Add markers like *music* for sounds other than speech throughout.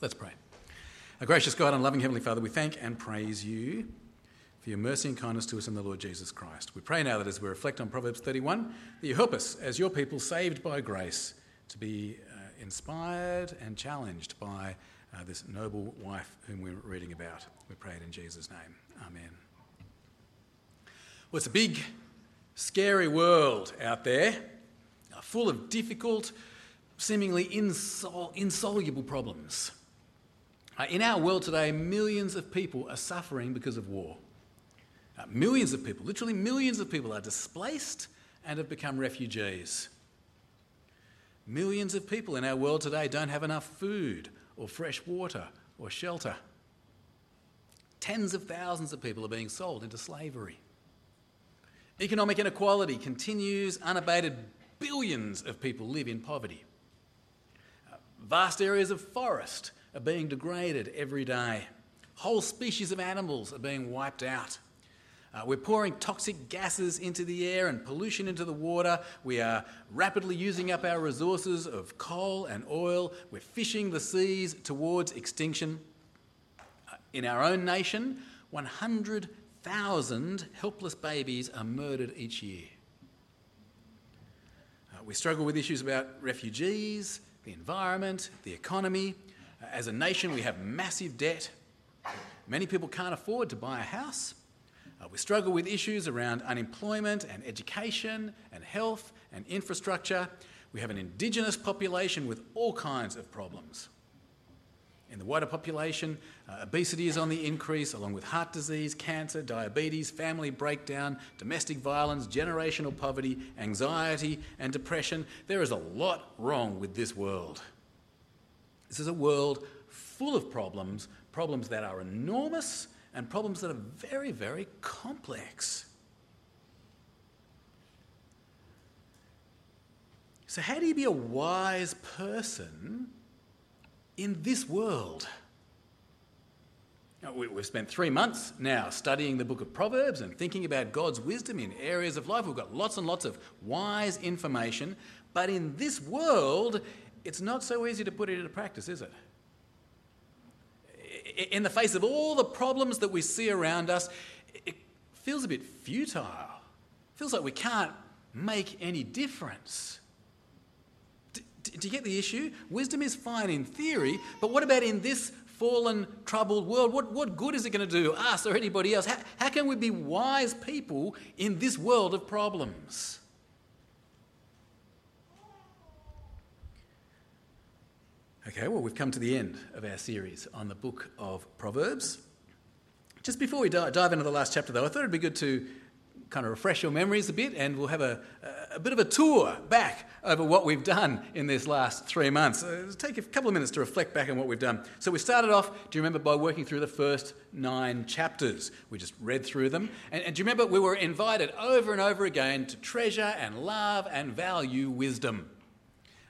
Let's pray. Our gracious God and loving Heavenly Father, we thank and praise you for your mercy and kindness to us in the Lord Jesus Christ. We pray now that as we reflect on Proverbs 31, that you help us as your people saved by grace to be uh, inspired and challenged by uh, this noble wife whom we're reading about. We pray it in Jesus' name. Amen. Well, it's a big, scary world out there, uh, full of difficult, seemingly insol- insoluble problems. Uh, in our world today, millions of people are suffering because of war. Uh, millions of people, literally millions of people, are displaced and have become refugees. Millions of people in our world today don't have enough food or fresh water or shelter. Tens of thousands of people are being sold into slavery. Economic inequality continues unabated. Billions of people live in poverty. Uh, vast areas of forest are being degraded every day. Whole species of animals are being wiped out. Uh, we're pouring toxic gases into the air and pollution into the water. We are rapidly using up our resources of coal and oil. We're fishing the seas towards extinction. Uh, in our own nation, 100,000 helpless babies are murdered each year. Uh, we struggle with issues about refugees, the environment, the economy. As a nation, we have massive debt. Many people can't afford to buy a house. Uh, we struggle with issues around unemployment and education and health and infrastructure. We have an Indigenous population with all kinds of problems. In the wider population, uh, obesity is on the increase, along with heart disease, cancer, diabetes, family breakdown, domestic violence, generational poverty, anxiety, and depression. There is a lot wrong with this world. This is a world full of problems, problems that are enormous and problems that are very, very complex. So, how do you be a wise person in this world? We've spent three months now studying the book of Proverbs and thinking about God's wisdom in areas of life. We've got lots and lots of wise information, but in this world, it's not so easy to put it into practice, is it? In the face of all the problems that we see around us, it feels a bit futile. It feels like we can't make any difference. Do, do you get the issue? Wisdom is fine in theory, but what about in this fallen, troubled world? What, what good is it going to do us or anybody else? How, how can we be wise people in this world of problems? Okay, well, we've come to the end of our series on the book of Proverbs. Just before we dive into the last chapter, though, I thought it'd be good to kind of refresh your memories a bit and we'll have a, a bit of a tour back over what we've done in this last three months. Uh, take a couple of minutes to reflect back on what we've done. So, we started off, do you remember, by working through the first nine chapters? We just read through them. And, and do you remember, we were invited over and over again to treasure and love and value wisdom.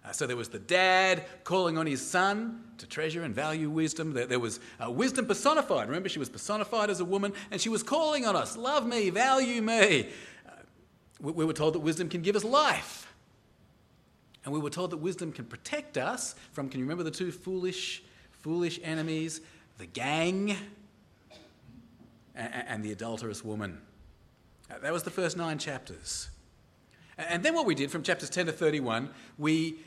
Uh, so there was the dad calling on his son to treasure and value wisdom. There, there was uh, wisdom personified. Remember, she was personified as a woman, and she was calling on us love me, value me. Uh, we, we were told that wisdom can give us life. And we were told that wisdom can protect us from, can you remember the two foolish, foolish enemies? The gang and, and the adulterous woman. Uh, that was the first nine chapters. And then what we did from chapters 10 to 31, we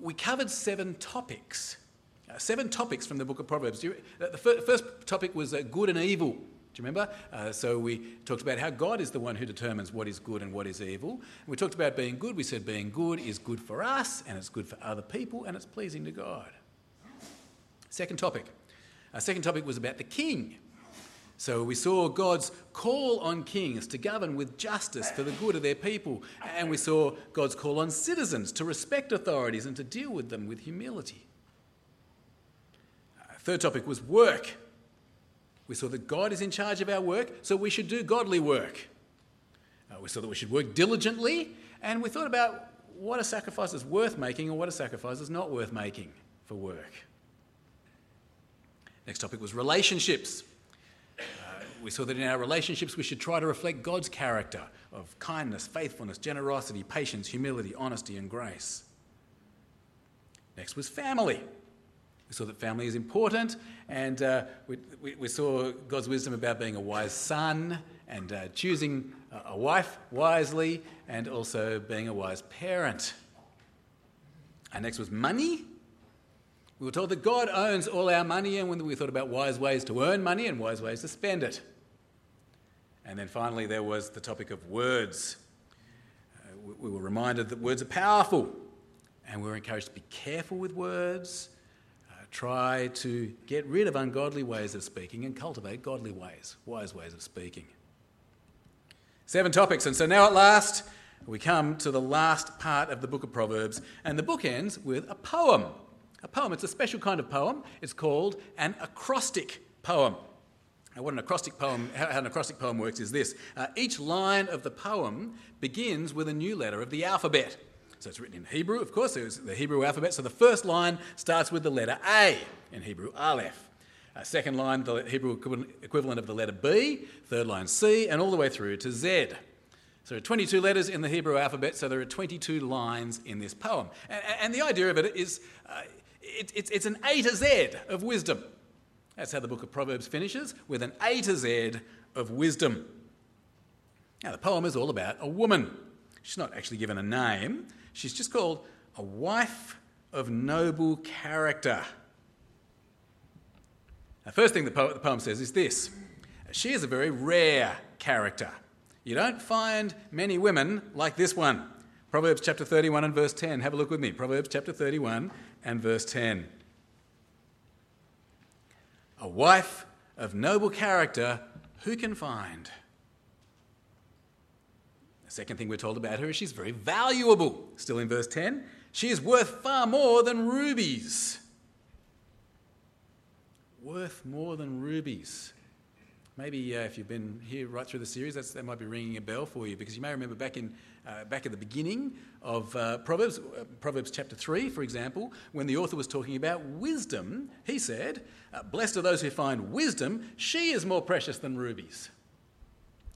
we covered seven topics. Uh, seven topics from the book of Proverbs. You, uh, the fir- first topic was uh, good and evil. Do you remember? Uh, so we talked about how God is the one who determines what is good and what is evil. We talked about being good. We said being good is good for us and it's good for other people and it's pleasing to God. Second topic. Our second topic was about the king. So we saw God's call on kings to govern with justice for the good of their people. And we saw God's call on citizens to respect authorities and to deal with them with humility. Uh, third topic was work. We saw that God is in charge of our work, so we should do godly work. Uh, we saw that we should work diligently, and we thought about what a sacrifice is worth making and what a sacrifice is not worth making for work. Next topic was relationships we saw that in our relationships we should try to reflect God's character of kindness, faithfulness, generosity, patience, humility, honesty, and grace. Next was family. We saw that family is important, and uh, we, we, we, saw God's wisdom about being a wise son and uh, choosing a wife wisely, and also being a wise parent. And next was money. We were told that God owns all our money, and we thought about wise ways to earn money and wise ways to spend it. And then finally, there was the topic of words. Uh, we were reminded that words are powerful, and we were encouraged to be careful with words, uh, try to get rid of ungodly ways of speaking, and cultivate godly ways, wise ways of speaking. Seven topics, and so now at last, we come to the last part of the book of Proverbs, and the book ends with a poem. A poem, it's a special kind of poem. It's called an acrostic poem. Now, what an acrostic poem, how an acrostic poem works is this uh, each line of the poem begins with a new letter of the alphabet. So it's written in Hebrew, of course, it's the Hebrew alphabet. So the first line starts with the letter A in Hebrew, Aleph. Uh, second line, the Hebrew equivalent of the letter B. Third line, C, and all the way through to Z. So there are 22 letters in the Hebrew alphabet, so there are 22 lines in this poem. And, and the idea of it is uh, it, it, it's an A to Z of wisdom. That's how the book of Proverbs finishes, with an A to Z of wisdom. Now, the poem is all about a woman. She's not actually given a name, she's just called a wife of noble character. The first thing the, po- the poem says is this she is a very rare character. You don't find many women like this one. Proverbs chapter 31 and verse 10. Have a look with me. Proverbs chapter 31 and verse 10 a wife of noble character, who can find? The second thing we're told about her is she's very valuable. Still in verse 10, she is worth far more than rubies. Worth more than rubies. Maybe uh, if you've been here right through the series, that might be ringing a bell for you because you may remember back in uh, back at the beginning of uh, Proverbs, uh, Proverbs chapter 3, for example, when the author was talking about wisdom, he said, uh, Blessed are those who find wisdom, she is more precious than rubies.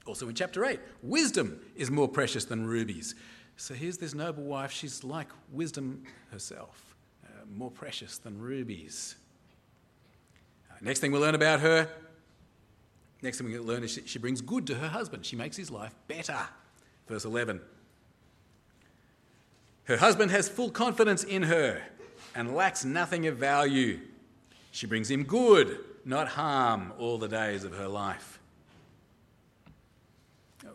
Also in chapter 8, wisdom is more precious than rubies. So here's this noble wife, she's like wisdom herself, uh, more precious than rubies. Next thing we'll learn about her, next thing we'll learn is she brings good to her husband. She makes his life better. Verse 11. Her husband has full confidence in her and lacks nothing of value. She brings him good, not harm, all the days of her life.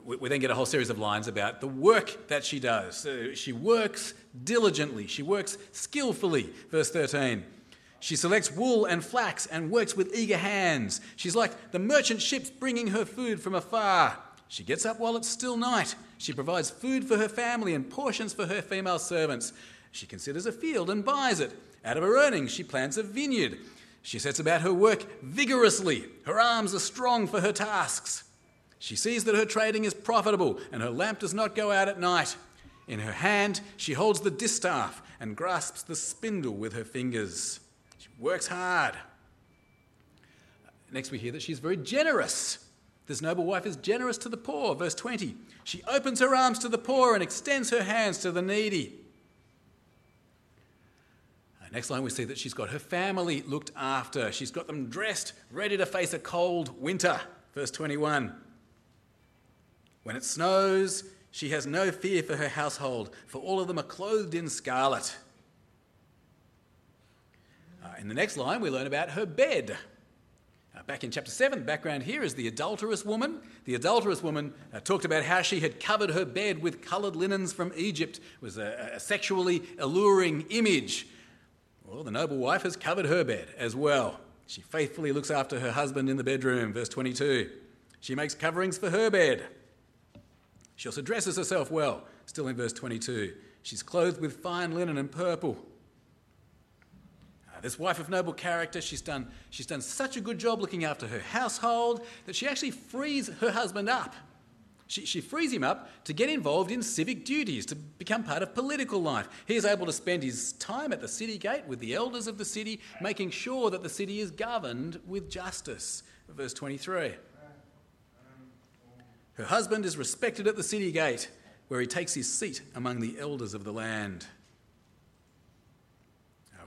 We, then get a whole series of lines about the work that she does. she works diligently, she works skillfully. Verse 13. She selects wool and flax and works with eager hands. She's like the merchant ships bringing her food from afar. She gets up while it's still night. She provides food for her family and portions for her female servants. She considers a field and buys it. Out of her earnings, she plants a vineyard. She sets about her work vigorously. Her arms are strong for her tasks. She sees that her trading is profitable and her lamp does not go out at night. In her hand, she holds the distaff and grasps the spindle with her fingers. Works hard. Next, we hear that she's very generous. This noble wife is generous to the poor. Verse 20 She opens her arms to the poor and extends her hands to the needy. Uh, next line, we see that she's got her family looked after. She's got them dressed, ready to face a cold winter. Verse 21. When it snows, she has no fear for her household, for all of them are clothed in scarlet. In the next line, we learn about her bed. Uh, back in chapter 7, the background here is the adulterous woman. The adulterous woman uh, talked about how she had covered her bed with coloured linens from Egypt. It was a, a sexually alluring image. Well, the noble wife has covered her bed as well. She faithfully looks after her husband in the bedroom, verse 22. She makes coverings for her bed. She also dresses herself well, still in verse 22. She's clothed with fine linen and purple. This wife of noble character, she's done, she's done such a good job looking after her household that she actually frees her husband up. She, she frees him up to get involved in civic duties, to become part of political life. He is able to spend his time at the city gate with the elders of the city, making sure that the city is governed with justice. Verse 23. Her husband is respected at the city gate, where he takes his seat among the elders of the land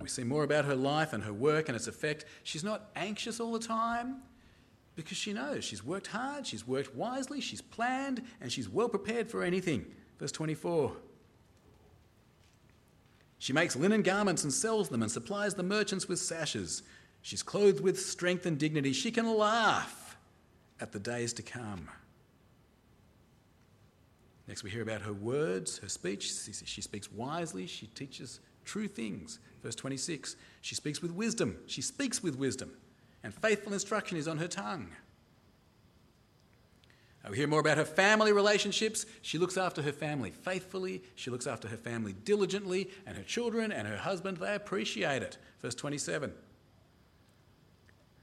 We see more about her life and her work and its effect. She's not anxious all the time because she knows she's worked hard, she's worked wisely, she's planned, and she's well prepared for anything. Verse 24. She makes linen garments and sells them and supplies the merchants with sashes. She's clothed with strength and dignity. She can laugh at the days to come. Next, we hear about her words, her speech. She speaks wisely, she teaches true things. Verse 26 She speaks with wisdom. She speaks with wisdom, and faithful instruction is on her tongue. Uh, we hear more about her family relationships. She looks after her family faithfully. She looks after her family diligently, and her children and her husband, they appreciate it. Verse 27.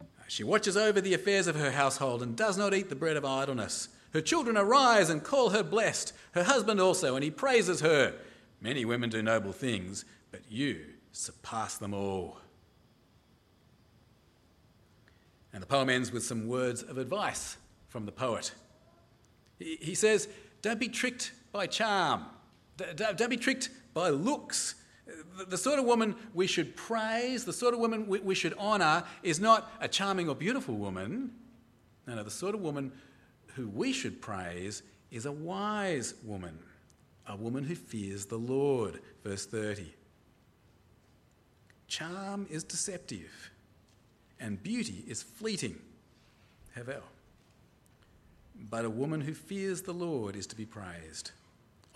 Uh, she watches over the affairs of her household and does not eat the bread of idleness. Her children arise and call her blessed, her husband also, and he praises her. Many women do noble things, but you surpass them all. And the poem ends with some words of advice from the poet. He says, Don't be tricked by charm, don't be tricked by looks. The sort of woman we should praise, the sort of woman we should honour, is not a charming or beautiful woman. No, no, the sort of woman who we should praise is a wise woman, a woman who fears the Lord. Verse 30. Charm is deceptive, and beauty is fleeting. Havel. But a woman who fears the Lord is to be praised.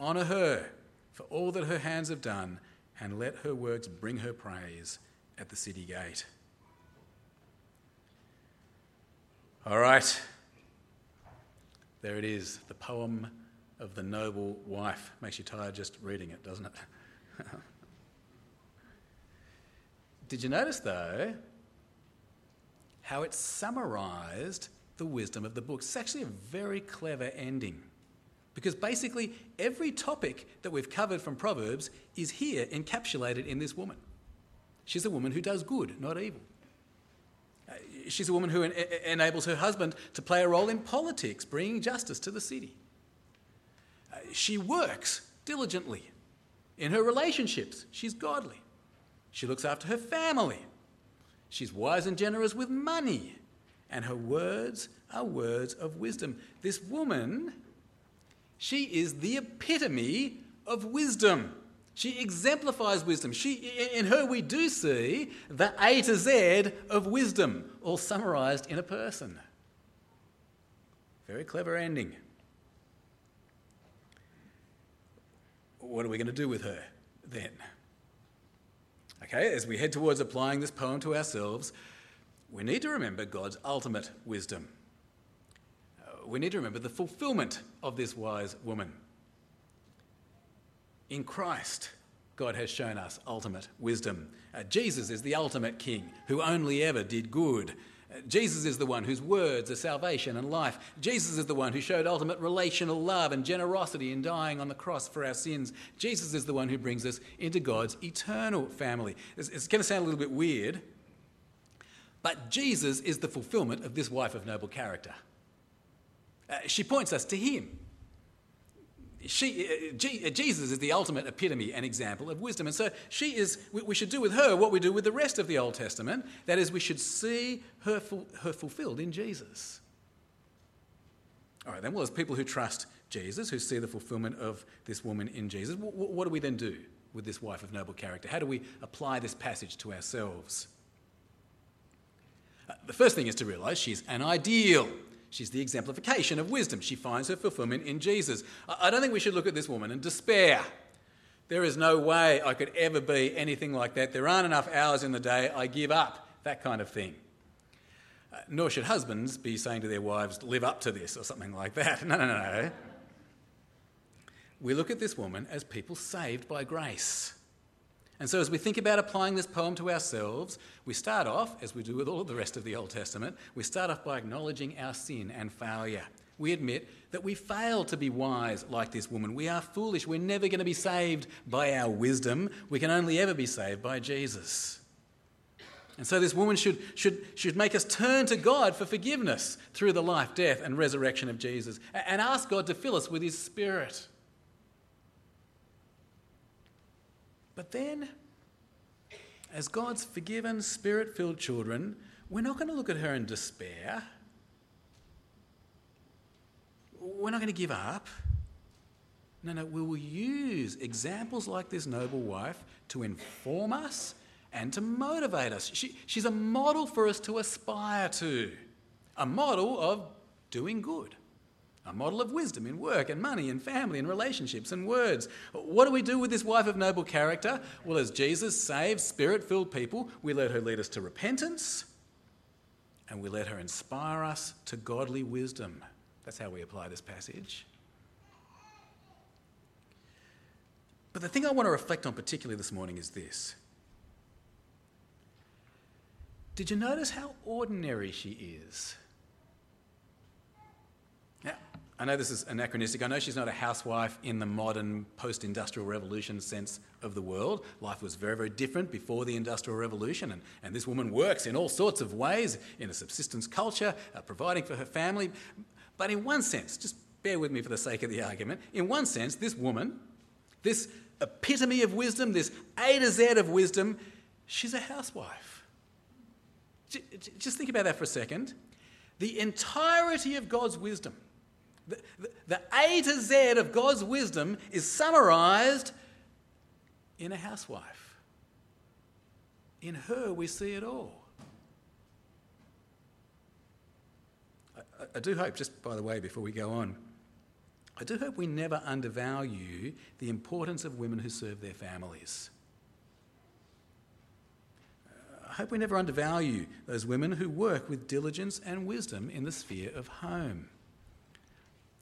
Honour her for all that her hands have done, and let her works bring her praise at the city gate. All right. There it is, the poem of the noble wife. Makes you tired just reading it, doesn't it? *laughs* Did you notice, though, how it summarised the wisdom of the book. It's actually a very clever ending because basically every topic that we've covered from Proverbs is here encapsulated in this woman. She's a woman who does good, not evil. Uh, she's a woman who en- enables her husband to play a role in politics, bringing justice to the city. Uh, she works diligently. In her relationships, she's godly. She looks after her family. She's wise and generous with money and her words are words of wisdom. This woman, she is the epitome of wisdom. She exemplifies wisdom. She, in her, we do see the A to Z of wisdom, all summarized in a person. Very clever ending. What are we going to do with her then? Okay, as we head towards applying this poem to ourselves, we need to remember God's ultimate wisdom. Uh, we need to remember the fulfillment of this wise woman. In Christ, God has shown us ultimate wisdom. Uh, Jesus is the ultimate king who only ever did good. Jesus is the one whose words are salvation and life. Jesus is the one who showed ultimate relational love and generosity in dying on the cross for our sins. Jesus is the one who brings us into God's eternal family. It's, it's going to sound a little bit weird, but Jesus is the fulfillment of this wife of noble character. Uh, she points us to him. She, uh, uh, Jesus is the ultimate epitome and example of wisdom. And so she is, we, we, should do with her what we do with the rest of the Old Testament. That is, we should see her, her fulfilled in Jesus. All right, then, well, as people who trust Jesus, who see the fulfillment of this woman in Jesus, what, what do we then do with this wife of noble character? How do we apply this passage to ourselves? The first thing is to realize she's an ideal. She's the exemplification of wisdom. She finds her fulfillment in Jesus. I don't think we should look at this woman and despair. There is no way I could ever be anything like that. There aren't enough hours in the day. I give up. That kind of thing. Uh, nor should husbands be saying to their wives, live up to this or something like that. *laughs* No, no, no, no. We look at this woman as people saved by grace. And so, as we think about applying this poem to ourselves, we start off, as we do with all of the rest of the Old Testament, we start off by acknowledging our sin and failure. We admit that we fail to be wise like this woman. We are foolish. We're never going to be saved by our wisdom. We can only ever be saved by Jesus. And so, this woman should, should, should make us turn to God for forgiveness through the life, death, and resurrection of Jesus and ask God to fill us with His Spirit. But then, as God's forgiven, spirit filled children, we're not going to look at her in despair. We're not going to give up. No, no, we will use examples like this noble wife to inform us and to motivate us. She, she's a model for us to aspire to, a model of doing good, a model of wisdom in work and money and family and relationships and words. What do we do with this wife of noble character? Well, as Jesus saves spirit filled people, we let her lead us to repentance and we let her inspire us to godly wisdom. That's how we apply this passage. But the thing I want to reflect on particularly this morning is this. Did you notice how ordinary she is? I know this is anachronistic. I know she's not a housewife in the modern post industrial revolution sense of the world. Life was very, very different before the industrial revolution, and, and this woman works in all sorts of ways in a subsistence culture, uh, providing for her family. But in one sense, just bear with me for the sake of the argument, in one sense, this woman, this epitome of wisdom, this A to Z of wisdom, she's a housewife. Just think about that for a second. The entirety of God's wisdom, the, the, the A to Z of God's wisdom is summarized in a housewife. In her, we see it all. I, I do hope, just by the way, before we go on, I do hope we never undervalue the importance of women who serve their families. Uh, I hope we never undervalue those women who work with diligence and wisdom in the sphere of home.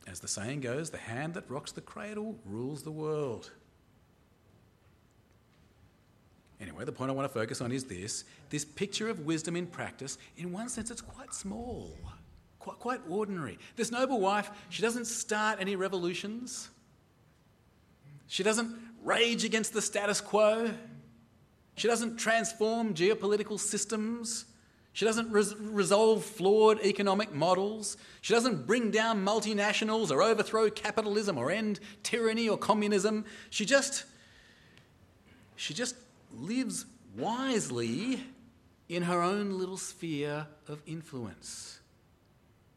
As the saying goes, the hand that rocks the cradle rules the world. Anyway, the point I want to focus on is this this picture of wisdom in practice, in one sense, it's quite small quite, quite ordinary. This noble wife, she doesn't start any revolutions. She doesn't rage against the status quo. She doesn't transform geopolitical systems. She doesn't res- resolve flawed economic models. She doesn't bring down multinationals or overthrow capitalism or end tyranny or communism. She just she just lives wisely in her own little sphere of influence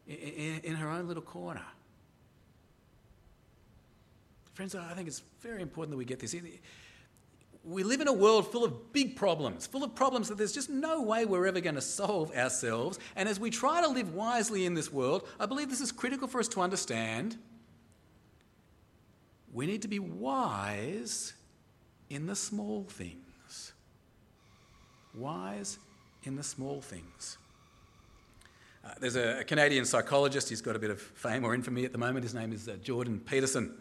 in, in her own little corner. Friends, I think it's very important that we get this. We live in a world full of big problems, full of problems that there's just no way we're ever going to solve ourselves. And as we try to live wisely in this world, I believe this is critical for us to understand. We need to be wise in the small things. Wise in the small things. Uh, there's a, a, Canadian psychologist, he's got a bit of fame or infamy at the moment. His name is uh, Jordan Peterson.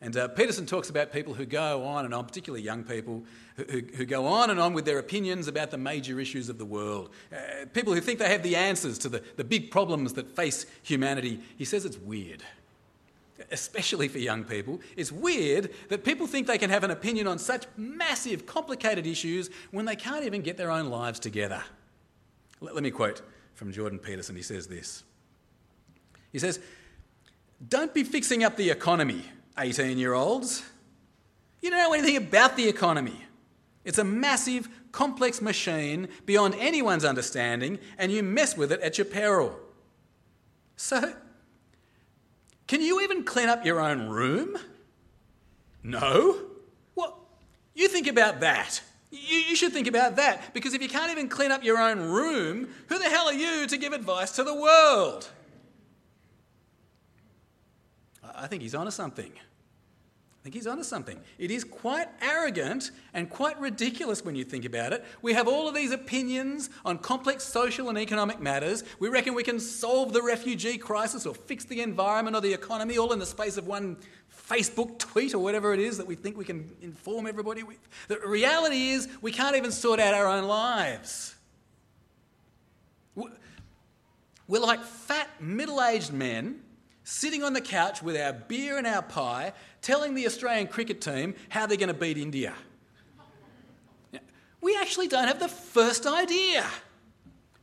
And uh, Peterson talks about people who go on and on, particularly young people, who, who, go on and on with their opinions about the major issues of the world. Uh, people who think they have the answers to the, the big problems that face humanity. He says it's weird, especially for young people. It's weird that people think they can have an opinion on such massive, complicated issues when they can't even get their own lives together. Let, let me quote from Jordan Peterson. He says this He says, Don't be fixing up the economy, 18 year olds. You don't know anything about the economy. It's a massive, complex machine beyond anyone's understanding, and you mess with it at your peril. So, can you even clean up your own room? No? Well, you think about that. You, you should think about that because if you can't even clean up your own room, who the hell are you to give advice to the world? I think he's onto something. I think he's onto something. It is quite arrogant and quite ridiculous when you think about it. We have all of these opinions on complex social and economic matters. We reckon we can solve the refugee crisis or fix the environment or the economy all in the space of one Facebook tweet or whatever it is that we think we can inform everybody with. The reality is, we can't even sort out our own lives. We're like fat, middle aged men sitting on the couch with our beer and our pie, telling the Australian cricket team how they're going to beat India. We actually don't have the first idea.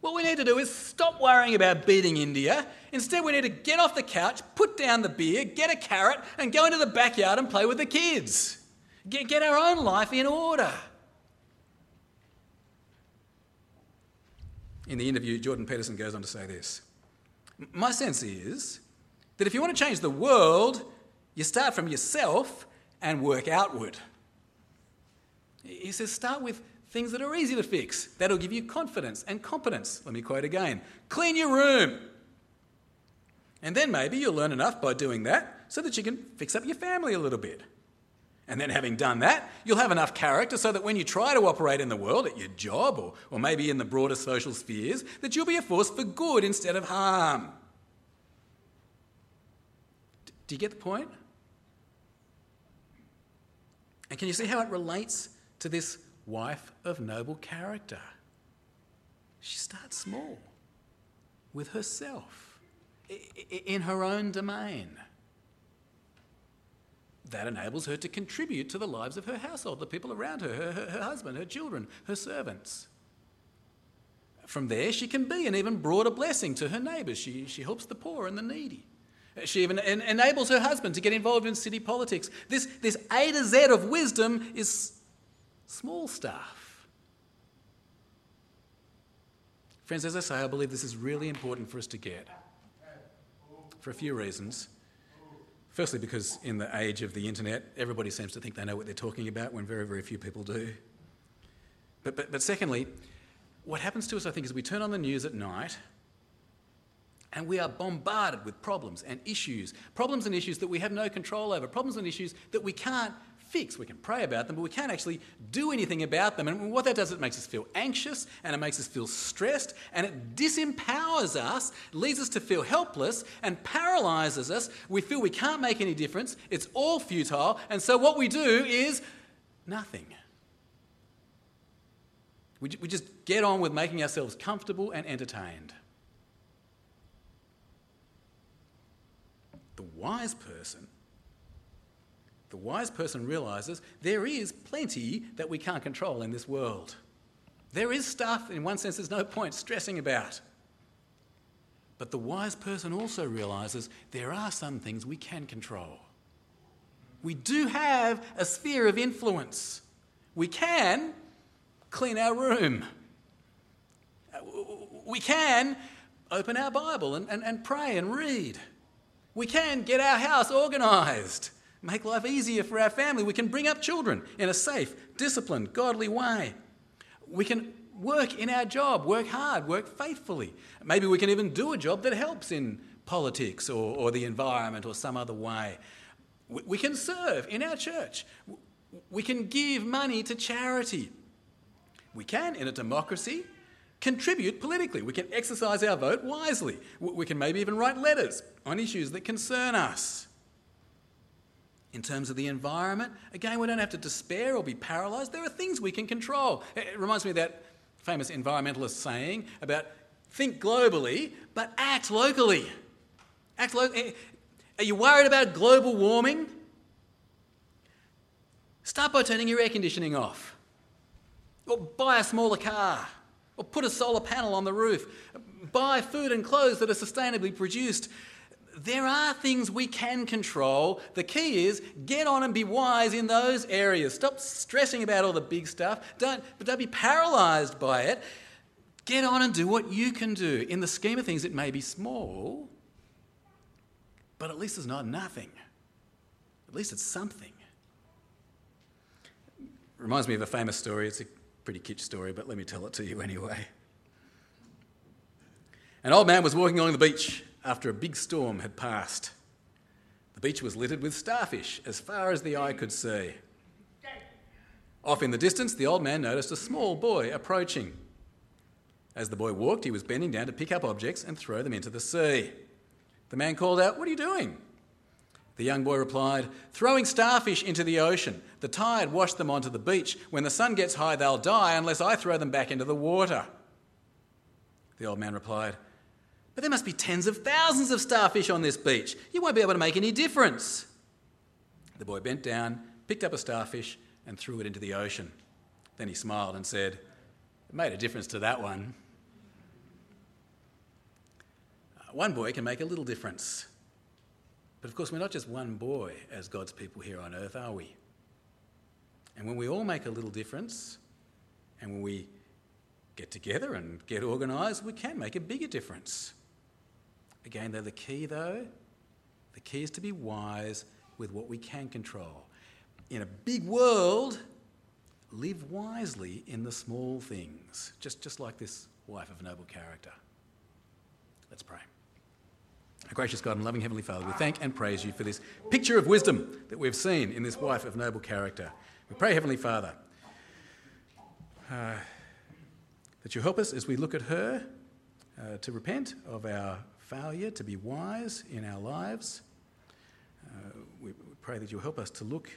What we need to do is stop worrying about beating India. Instead, we need to get off the couch, put down the beer, get a carrot, and go into the backyard and play with the kids. Get, get our own life in order. In the interview, Jordan Peterson goes on to say this My sense is that if you want to change the world, you start from yourself and work outward. He says, start with things that are easy to fix. That'll give you confidence and competence. Let me quote again clean your room. And then maybe you'll learn enough by doing that so that you can fix up your family a little bit. And then, having done that, you'll have enough character so that when you try to operate in the world, at your job, or, or maybe in the broader social spheres, that you'll be a force for good instead of harm. Do you get the point? And can you see how it relates to this wife of noble character? She starts small with herself in her own domain. That enables her to contribute to the lives of her household, the people around her, her, her, her husband, her children, her servants. From there, she can be an even broader blessing to her neighbours. She, she helps the poor and the needy. She even en- enables her husband to get involved in city politics. This, this A to Z of wisdom is small stuff. Friends, as I say, I believe this is really important for us to get for a few reasons. Firstly, because in the age of the internet, everybody seems to think they know what they're talking about when very, very few people do. But, but, but secondly, what happens to us, I think, is we turn on the news at night and we are bombarded with problems and issues, problems and issues that we have no control over, problems and issues that we can't fix. We can pray about them, but we can't actually do anything about them. And what that does, it makes us feel anxious and it makes us feel stressed and it disempowers us, leads us to feel helpless and paralyzes us. We feel we can't make any difference, it's all futile. And so what we do is nothing. We, we just get on with making ourselves comfortable and entertained. The wise person, the wise person realizes there is plenty that we can't control in this world. There is stuff, in one sense, there's no point stressing about. But the wise person also realizes there are some things we can control. We do have a sphere of influence. We can clean our room. Uh, we can open our Bible and, and, and pray and read. We can get our house organised, make life easier for our family. We can bring up children in a safe, disciplined, godly way. We can work in our job, work hard, work faithfully. Maybe we can even do a job that helps in politics or, or the environment or some other way. We, we can serve in our church. We can give money to charity. We can, in a democracy, contribute politically. We can exercise our vote wisely. We can maybe even write letters on issues that concern us. In terms of the environment, again, we don't have to despair or be paralysed. There are things we can control. It reminds me of that famous environmentalist saying about think globally, but act locally. Act lo- eh, Are you worried about global warming? Start by turning your air conditioning off. Or buy a smaller car. Or put a solar panel on the roof. Buy food and clothes that are sustainably produced. There are things we can control. The key is get on and be wise in those areas. Stop stressing about all the big stuff. Don't, but don't be paralyzed by it. Get on and do what you can do. In the scheme of things, it may be small, but at least it's not nothing. At least it's something. Reminds me of a famous story. It's a pretty kitsch story, but let me tell it to you anyway. An old man was walking along the beach after a big storm had passed. The beach was littered with starfish as far as the eye could see. Off in the distance, the old man noticed a small boy approaching. As the boy walked, he was bending down to pick up objects and throw them into the sea. The man called out, What are you doing? The young boy replied, Throwing starfish into the ocean. The tide washed them onto the beach. When the sun gets high, they'll die unless I throw them back into the water. The old man replied, But there must be tens of thousands of starfish on this beach. You won't be able to make any difference. The boy bent down, picked up a starfish, and threw it into the ocean. Then he smiled and said, It made a difference to that one. Uh, one boy can make a little difference. But of course, we're not just one boy as God's people here on earth, are we? And when we all make a little difference, and when we get together and get organised, we can make a bigger difference. Again, though, the key, though, the key is to be wise with what we can control. In a big world, live wisely in the small things, just, just like this wife of noble character. Let's pray. Gracious God and loving Heavenly Father, we thank and praise you for this picture of wisdom that we've seen in this wife of noble character. We pray, Heavenly Father, uh, that you help us as we look at her uh, to repent of our failure to be wise in our lives. Uh, we, we, pray that you help us to look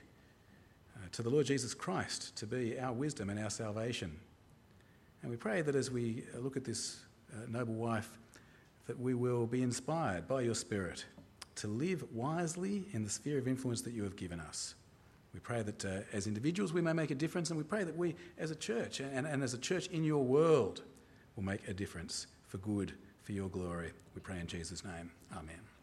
uh, to the Lord Jesus Christ to be our wisdom and our salvation. And we pray that as we look at this uh, noble wife, that we will be inspired by your Spirit to live wisely in the sphere of influence that you have given us. We pray that uh, as individuals we may make a difference, and we pray that we as a church and, and as a church in your world will make a difference for good, for your glory. We pray in Jesus' name. Amen.